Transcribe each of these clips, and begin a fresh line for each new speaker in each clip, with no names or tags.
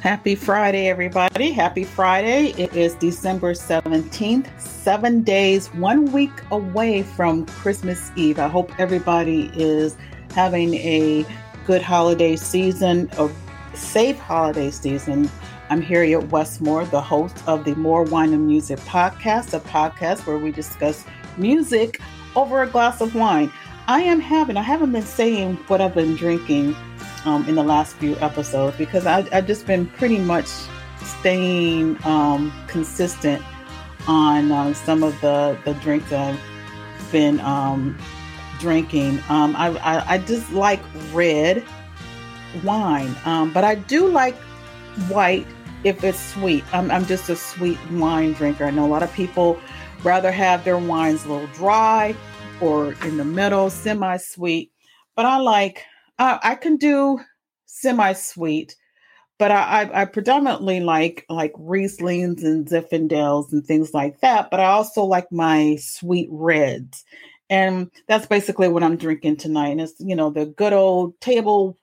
Happy Friday, everybody. Happy Friday. It is December 17th, seven days, one week away from Christmas Eve. I hope everybody is having a good holiday season, a safe holiday season. I'm Harriet Westmore, the host of the More Wine and Music podcast, a podcast where we discuss music over a glass of wine. I am having, I haven't been saying what I've been drinking um, in the last few episodes because I, have just been pretty much staying um, consistent on uh, some of the, the drinks I've been um, drinking. Um, I, I, I, just like red wine, um, but I do like white if it's sweet. I'm, I'm just a sweet wine drinker. I know a lot of people rather have their wines a little dry or in the middle, semi sweet, but I like uh, I can do semi-sweet, but I, I, I, predominantly like like Rieslings and Zinfandels and things like that. But I also like my sweet reds, and that's basically what I'm drinking tonight. And it's you know the good old table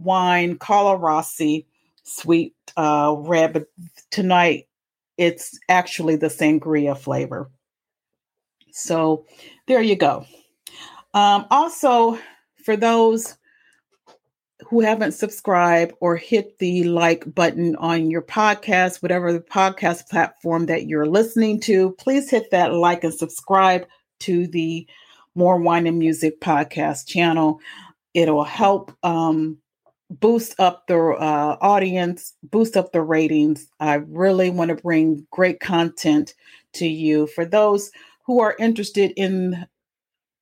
wine, Carlo Rossi, sweet uh, red. But tonight it's actually the sangria flavor. So there you go. Um, also, for those who haven't subscribed or hit the like button on your podcast, whatever the podcast platform that you're listening to, please hit that like and subscribe to the More Wine and Music podcast channel. It'll help um, boost up the uh, audience, boost up the ratings. I really want to bring great content to you. For those who are interested in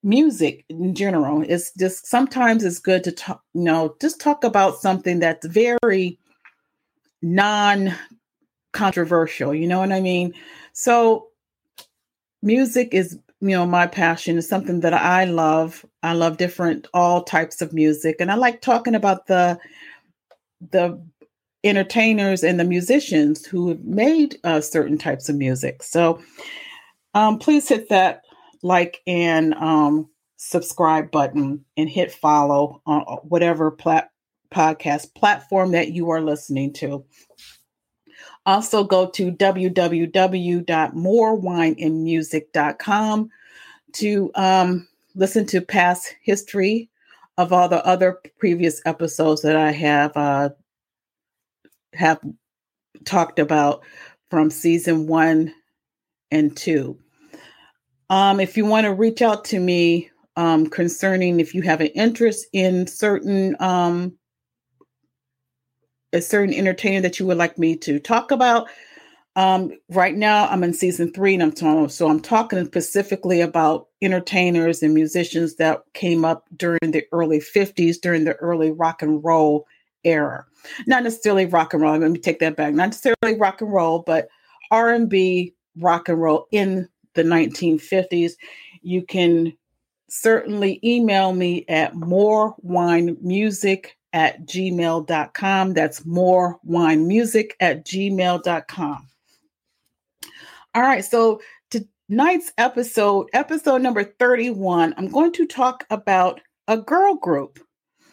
music in general it's just sometimes it's good to talk you know just talk about something that's very non controversial you know what i mean? So music is you know my passion. Is something that i love. I love different all types of music and i like talking about the the entertainers and the musicians who have made uh, certain types of music. So um, please hit that like and um, subscribe button and hit follow on whatever plat- podcast platform that you are listening to. Also, go to www.morewineandmusic.com to um, listen to past history of all the other previous episodes that I have uh, have talked about from season one and two. Um, if you want to reach out to me um, concerning if you have an interest in certain um, a certain entertainer that you would like me to talk about. Um, right now, I'm in season three, and I'm talking, so I'm talking specifically about entertainers and musicians that came up during the early 50s, during the early rock and roll era. Not necessarily rock and roll. Let me take that back. Not necessarily rock and roll, but R&B, rock and roll in the 1950s. You can certainly email me at morewinemusic at gmail.com. That's morewinemusic at gmail.com. All right, so tonight's episode, episode number 31, I'm going to talk about a girl group.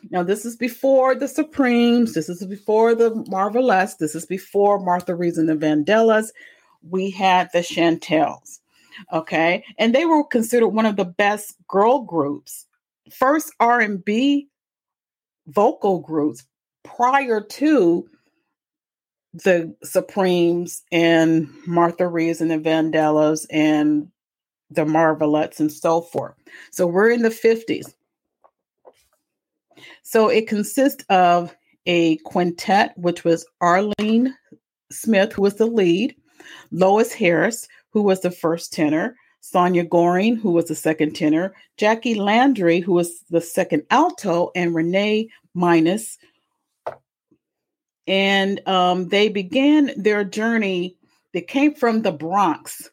Now, this is before the Supremes, this is before the Marvelettes, this is before Martha Reeves and the Vandellas. We had the Chantels. Okay. And they were considered one of the best girl groups, first R&B vocal groups prior to the Supremes and Martha Reeves and the Vandellas and the Marvelettes and so forth. So we're in the 50s. So it consists of a quintet, which was Arlene Smith, who was the lead, Lois Harris, who was the first tenor, Sonia Goring, who was the second tenor, Jackie Landry, who was the second alto, and Renee Minus. And um, they began their journey. They came from the Bronx.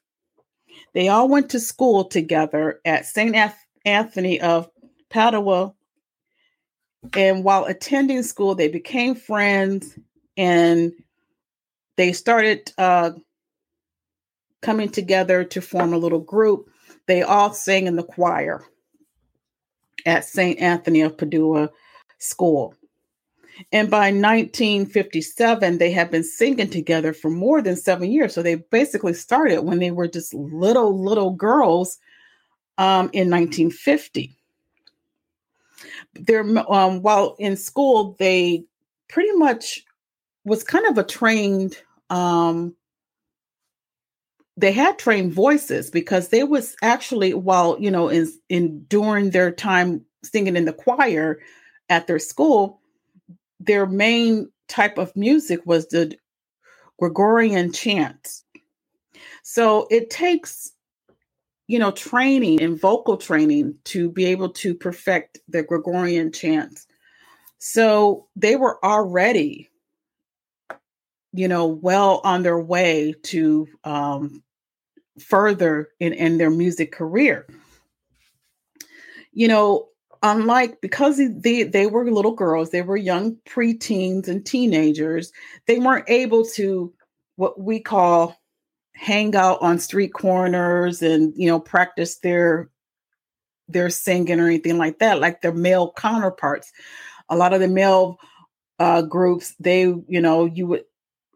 They all went to school together at St. Anthony of Padua. And while attending school, they became friends and they started uh, coming together to form a little group. They all sang in the choir at St. Anthony of Padua School. And by 1957, they had been singing together for more than seven years. So they basically started when they were just little, little girls um, in 1950. They're, um, while in school, they pretty much was kind of a trained um, they had trained voices because they was actually while you know in in during their time singing in the choir at their school their main type of music was the gregorian chants. So it takes you know training and vocal training to be able to perfect the gregorian chants. So they were already you know, well on their way to um, further in, in their music career. You know, unlike because they, they were little girls, they were young preteens and teenagers, they weren't able to what we call hang out on street corners and you know practice their their singing or anything like that like their male counterparts a lot of the male uh, groups they you know you would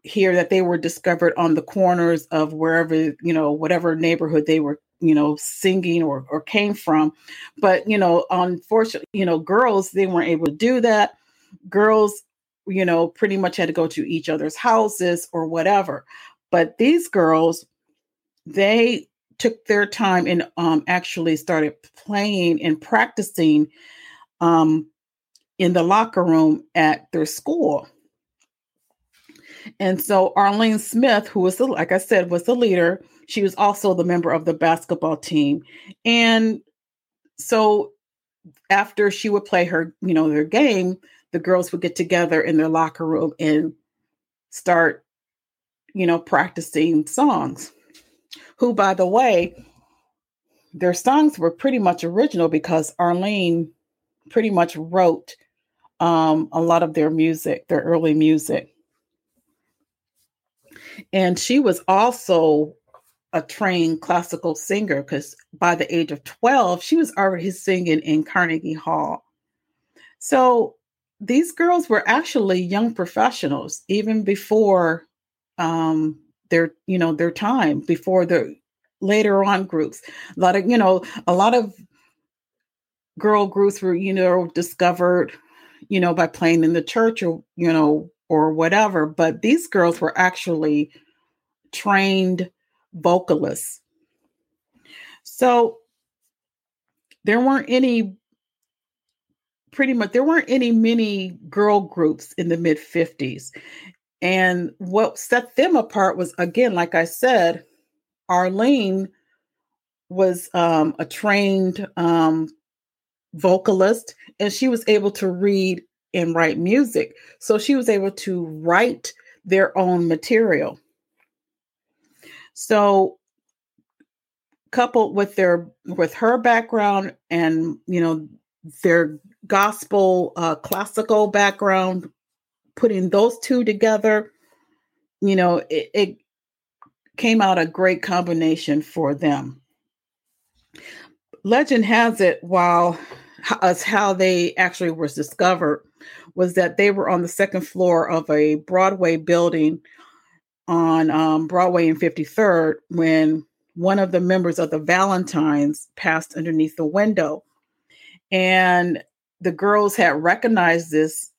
hear that they were discovered on the corners of wherever you know whatever neighborhood they were you know singing or or came from. But you know unfortunately you know girls they weren't able to do that. Girls you know pretty much had to go to each other's houses or whatever. But these girls they took their time and um, actually started playing and practicing um, in the locker room at their school and so Arlene Smith, who was the, like I said, was the leader. She was also the member of the basketball team. And so after she would play her, you know, their game, the girls would get together in their locker room and start, you know, practicing songs. Who, by the way, their songs were pretty much original because Arlene pretty much wrote um, a lot of their music, their early music. And she was also a trained classical singer because by the age of 12, she was already singing in Carnegie Hall. So these girls were actually young professionals even before um, their, you know, their time, before the later on groups. A lot of, you know, a lot of girl groups were, you know, discovered, you know, by playing in the church or, you know, or whatever. But these girls were actually trained vocalists. So there weren't any pretty much there weren't any many girl groups in the mid 50s and what set them apart was again like i said arlene was um, a trained um, vocalist and she was able to read and write music. So she was able to write their own material. So coupled with their with her background and you know their gospel uh, classical background putting those two together you know it, it came out a great combination for them legend has it while as how they actually was discovered was that they were on the second floor of a Broadway building on um, Broadway and 53rd when one of the members of the Valentines passed underneath the window. And the girls had recognized this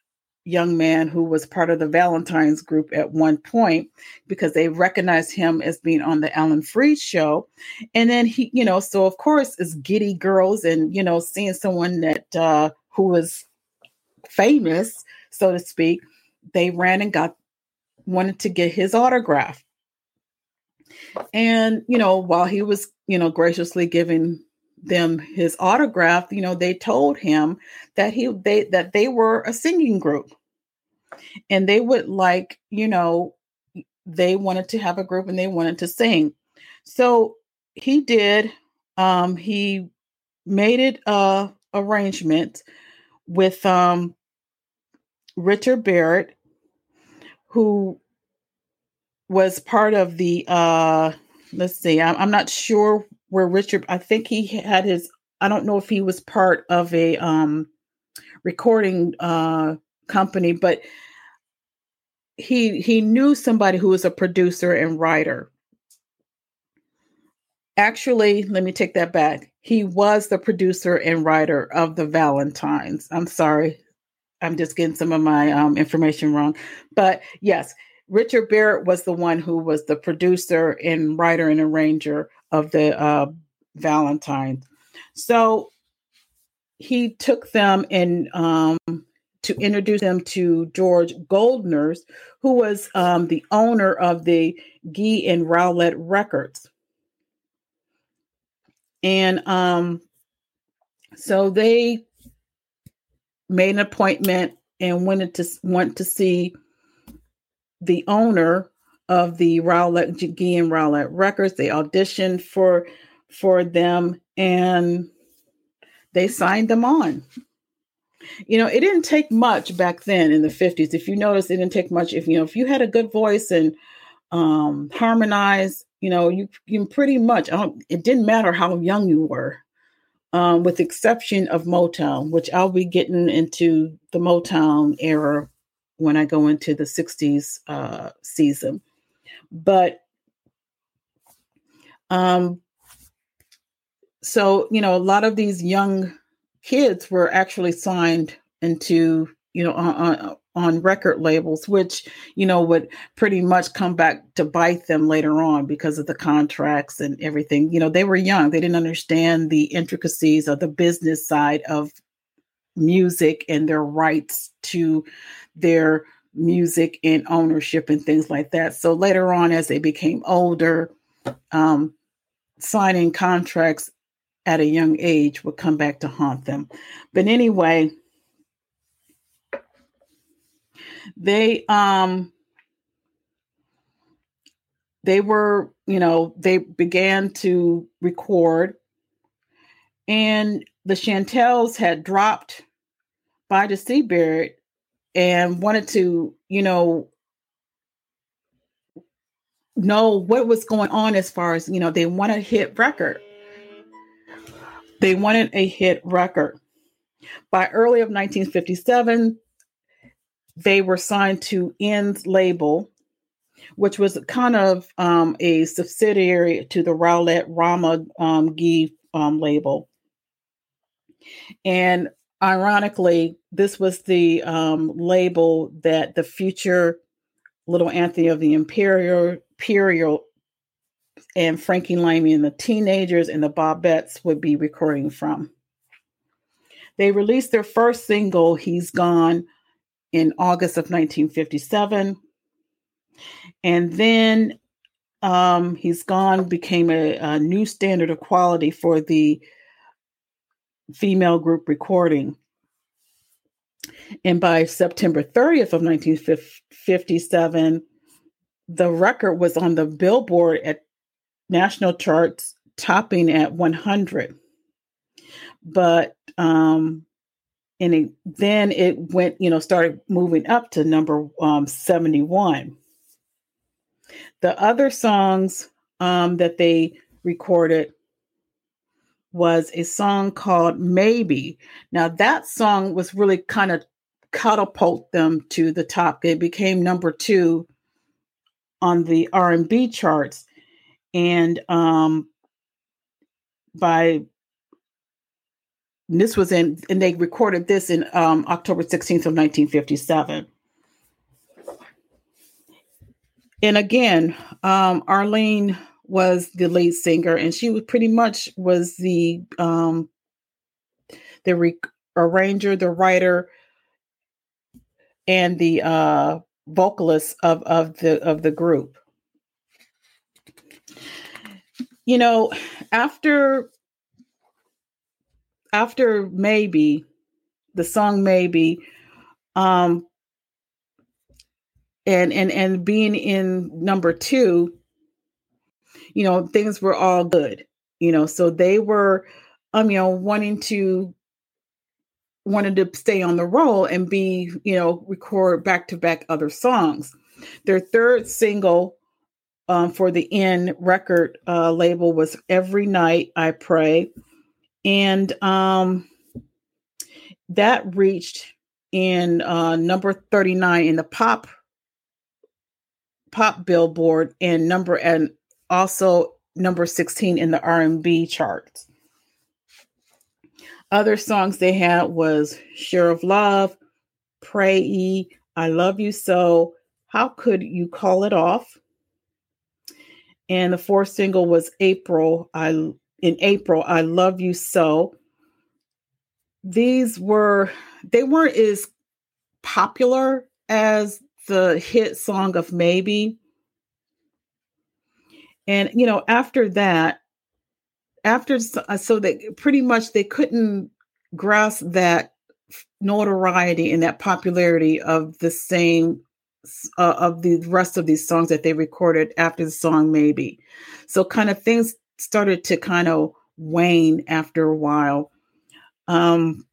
young man who was part of the Valentines group at one point because they recognized him as being on the Alan Freed show. And then he, you know, so of course, as giddy girls and, you know, seeing someone that uh, who was famous, so to speak, they ran and got wanted to get his autograph. And, you know, while he was, you know, graciously giving them his autograph, you know, they told him that he they that they were a singing group. And they would like, you know, they wanted to have a group and they wanted to sing. So he did um he made it a arrangement with um Richard Barrett who was part of the uh let's see I'm, I'm not sure where Richard, I think he had his, I don't know if he was part of a um, recording uh, company, but he he knew somebody who was a producer and writer. Actually, let me take that back. He was the producer and writer of the Valentines. I'm sorry, I'm just getting some of my um, information wrong, but yes, Richard Barrett was the one who was the producer and writer and arranger of the uh, Valentine. So he took them and um, to introduce them to George Goldners, who was um, the owner of the Guy and Roulette Records. And um, so they made an appointment and wanted to want to see the owner of the Roulette Guy and Roulette Records. They auditioned for for them and they signed them on. You know, it didn't take much back then in the 50s. If you notice, it didn't take much. If you know, if you had a good voice and um harmonize, you know, you you pretty much it didn't matter how young you were. Um, with exception of Motown, which I'll be getting into the Motown era when I go into the 60s uh, season. But um, so, you know, a lot of these young kids were actually signed into, you know, on, on, on record labels, which, you know, would pretty much come back to bite them later on because of the contracts and everything. You know, they were young, they didn't understand the intricacies of the business side of music and their rights to their music and ownership and things like that. So later on, as they became older, um, signing contracts at a young age would come back to haunt them. But anyway, they um they were, you know, they began to record and the Chantels had dropped by the Seabird and wanted to, you know, know what was going on as far as, you know, they wanted a hit record. They wanted a hit record. By early of 1957, they were signed to End's label, which was kind of um, a subsidiary to the Roulette Rama um, um, label. And ironically, this was the um, label that the future little Anthony of the Imperial, Imperial and Frankie Lymon and the Teenagers and the Bobbettes would be recording from. They released their first single, He's Gone, in August of 1957. And then um, He's Gone became a, a new standard of quality for the female group recording. And by September 30th of 1957, the record was on the Billboard at national charts, topping at 100. But um, and it, then it went, you know, started moving up to number um, 71. The other songs um, that they recorded was a song called Maybe. Now that song was really kind of catapult them to the top. It became number 2 on the R&B charts and um by this was in and they recorded this in um, October 16th of 1957. And again, um, Arlene was the lead singer, and she was pretty much was the um, the re- arranger, the writer, and the uh, vocalist of of the of the group. You know, after after maybe the song maybe um and and and being in number 2 you know, things were all good, you know, so they were, um, you know, wanting to wanted to stay on the roll and be, you know, record back to back other songs. Their third single um, for the End record uh, label was Every Night I Pray. And um, that reached in uh, number 39 in the pop pop billboard and number and also number 16 in the R&B charts. Other songs they had was Sure of Love, Pray, I Love You So, How Could You Call It Off? And the fourth single was April, I in April, I Love You So. These were they weren't as popular as the hit song of Maybe. And you know, after that, after uh, so they pretty much they couldn't grasp that notoriety and that popularity of the same uh, of the rest of these songs that they recorded after the song maybe so kind of things started to kind of wane after a while. Um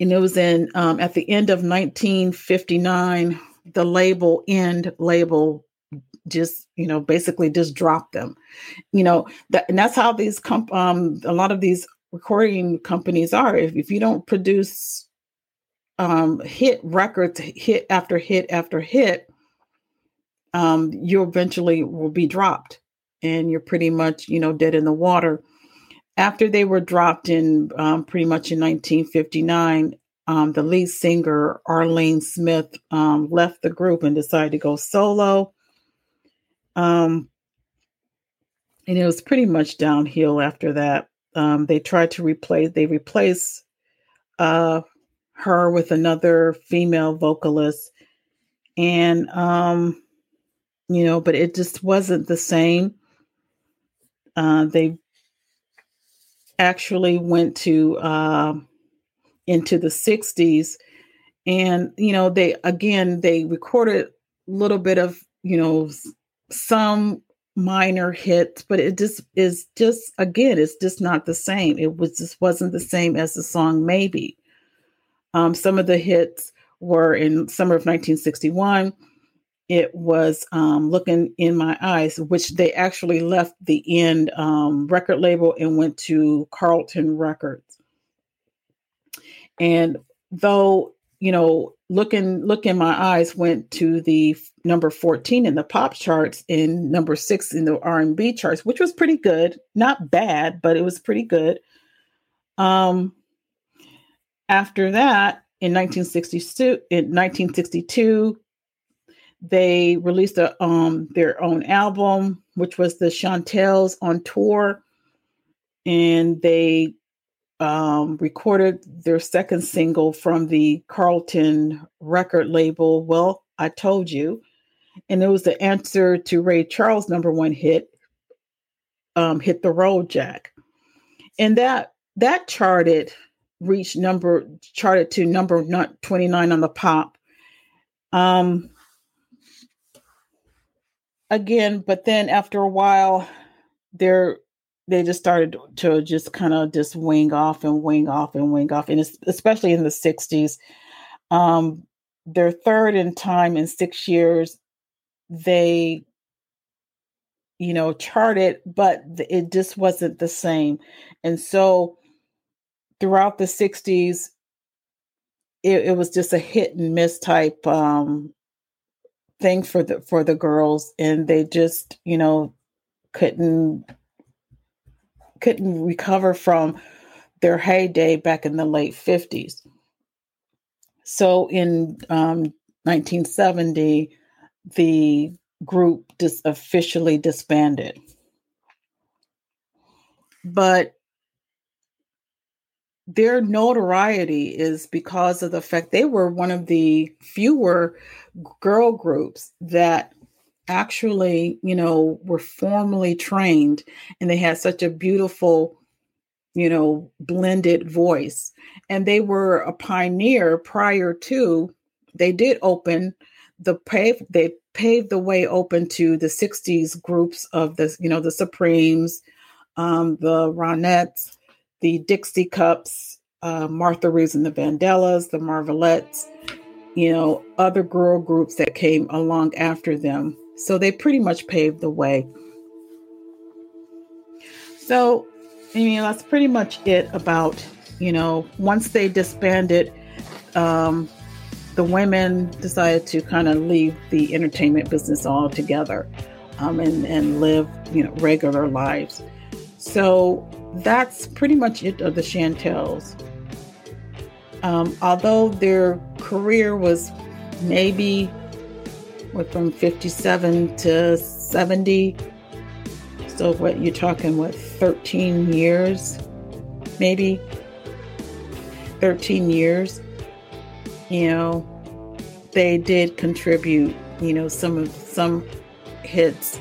and it was in um, at the end of 1959 the label end label just you know basically just dropped them. You know that and that's how these comp um a lot of these recording companies are. If, if you don't produce um hit records hit after hit after hit um you eventually will be dropped and you're pretty much you know dead in the water after they were dropped in um, pretty much in 1959 um, the lead singer arlene smith um, left the group and decided to go solo um, and it was pretty much downhill after that. Um, they tried to replace, they replaced uh, her with another female vocalist. And, um, you know, but it just wasn't the same. Uh, they actually went to uh, into the 60s and you know they again they recorded a little bit of you know some minor hits, but it just is just again, it's just not the same. It was just wasn't the same as the song Maybe. Um, some of the hits were in summer of 1961. It was um, Looking in My Eyes, which they actually left the end um, record label and went to Carlton Records. And though, you know, looking look in my eyes went to the number 14 in the pop charts and number 6 in the R&B charts which was pretty good not bad but it was pretty good um after that in 1962 in 1962 they released a, um their own album which was the Chantels on tour and they um, recorded their second single from the Carlton record label, Well, I Told You. And it was the answer to Ray Charles' number one hit, um, Hit the Road Jack. And that that charted, reached number, charted to number 29 on the pop. Um, again, but then after a while, there they just started to just kind of just wing off and wing off and wing off, and especially in the '60s. Um, their third in time in six years, they, you know, charted, but it just wasn't the same, and so throughout the '60s, it, it was just a hit and miss type um, thing for the for the girls, and they just, you know, couldn't couldn't recover from their heyday back in the late 50s. So in um, 1970, the group just officially disbanded. But their notoriety is because of the fact they were one of the fewer girl groups that actually, you know, were formally trained and they had such a beautiful, you know, blended voice. And they were a pioneer prior to, they did open the pave, they paved the way open to the 60s groups of the, you know, the Supremes, um, the Ronettes, the Dixie Cups, uh, Martha Reeves and the Vandellas, the Marvelettes, you know, other girl groups that came along after them so they pretty much paved the way. So, I mean, that's pretty much it about, you know, once they disbanded, um, the women decided to kind of leave the entertainment business altogether um, and, and live, you know, regular lives. So that's pretty much it of the Chantels. Um, although their career was maybe what from 57 to 70 so what you're talking what 13 years maybe 13 years you know they did contribute you know some of some hits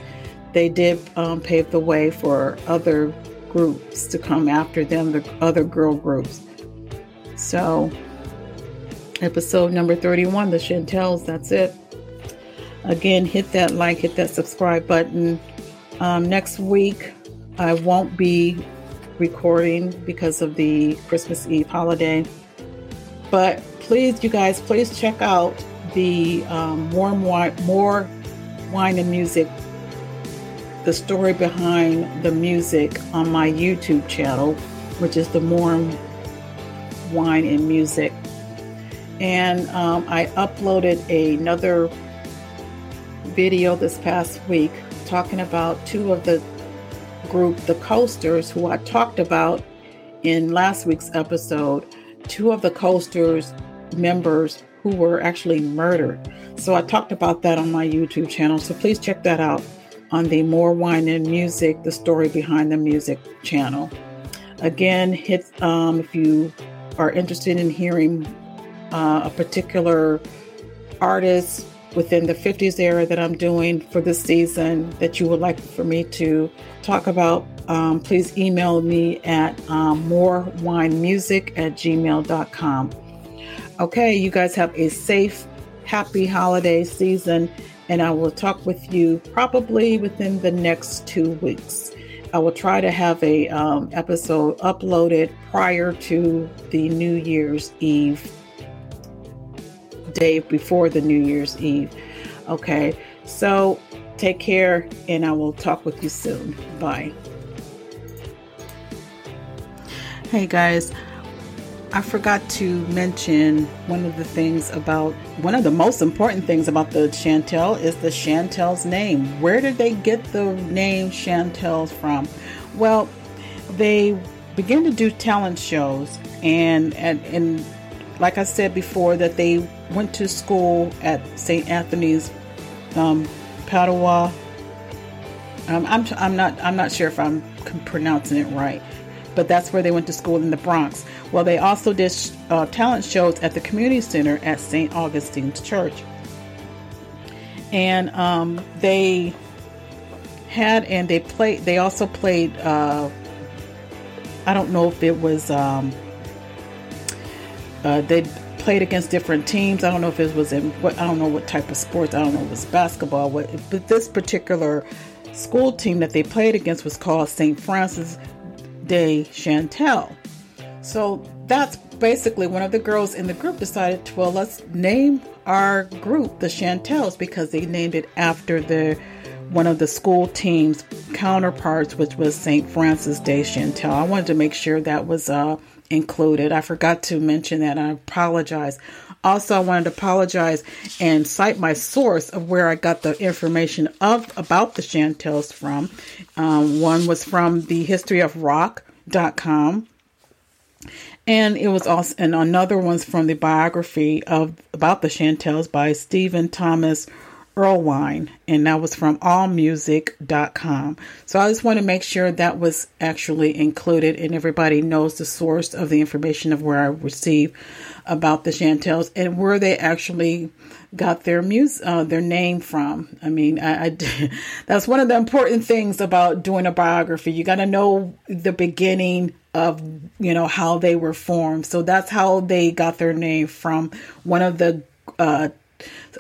they did um, pave the way for other groups to come after them the other girl groups. So episode number 31 the chantels that's it. Again hit that like hit that subscribe button. Um, next week i won't be recording because of the christmas eve holiday. But please you guys please check out the um, warm wine more wine and music the story behind the music on my youtube channel which is the Morm wine and music and um, I uploaded another video this past week talking about two of the group, the coasters, who I talked about in last week's episode. Two of the coasters members who were actually murdered. So I talked about that on my YouTube channel. So please check that out on the More Wine and Music, the story behind the music channel. Again, hit um, if you are interested in hearing uh, a particular artist within the 50s era that I'm doing for this season that you would like for me to talk about, um, please email me at um, morewinemusic at gmail.com. Okay, you guys have a safe, happy holiday season, and I will talk with you probably within the next two weeks. I will try to have a um, episode uploaded prior to the New Year's Eve day before the New Year's Eve. Okay, so take care and I will talk with you soon. Bye. Hey guys, I forgot to mention one of the things about one of the most important things about the Chantel is the Chantel's name. Where did they get the name Chantel's from? Well, they began to do talent shows and and, and like I said before that they went to school at St. Anthony's, um, Padua. Um, I'm, I'm not I'm not sure if I'm pronouncing it right, but that's where they went to school in the Bronx. Well, they also did uh, talent shows at the community center at St. Augustine's Church, and um, they had and they played. They also played. Uh, I don't know if it was. Um, uh, they played against different teams. I don't know if it was in what I don't know what type of sports. I don't know if it was basketball. What, but this particular school team that they played against was called St. Francis de Chantal. So that's basically one of the girls in the group decided, well, let's name our group the Chantels because they named it after the one of the school team's counterparts, which was St. Francis de Chantal. I wanted to make sure that was uh, included. I forgot to mention that. I apologize. Also, I wanted to apologize and cite my source of where I got the information of about the Chantels from. Um, one was from the history of rock.com. And it was also, and another one's from the biography of about the Chantels by Stephen Thomas Erlewine, and that was from allmusic.com. So I just want to make sure that was actually included and everybody knows the source of the information of where I received about the Chantels and where they actually got their music, uh, their name from. I mean, I, I that's one of the important things about doing a biography. You got to know the beginning of you know how they were formed. So that's how they got their name from one of the uh,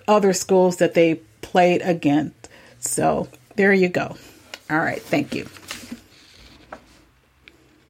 other schools that they played against. So there you go. All right. Thank you.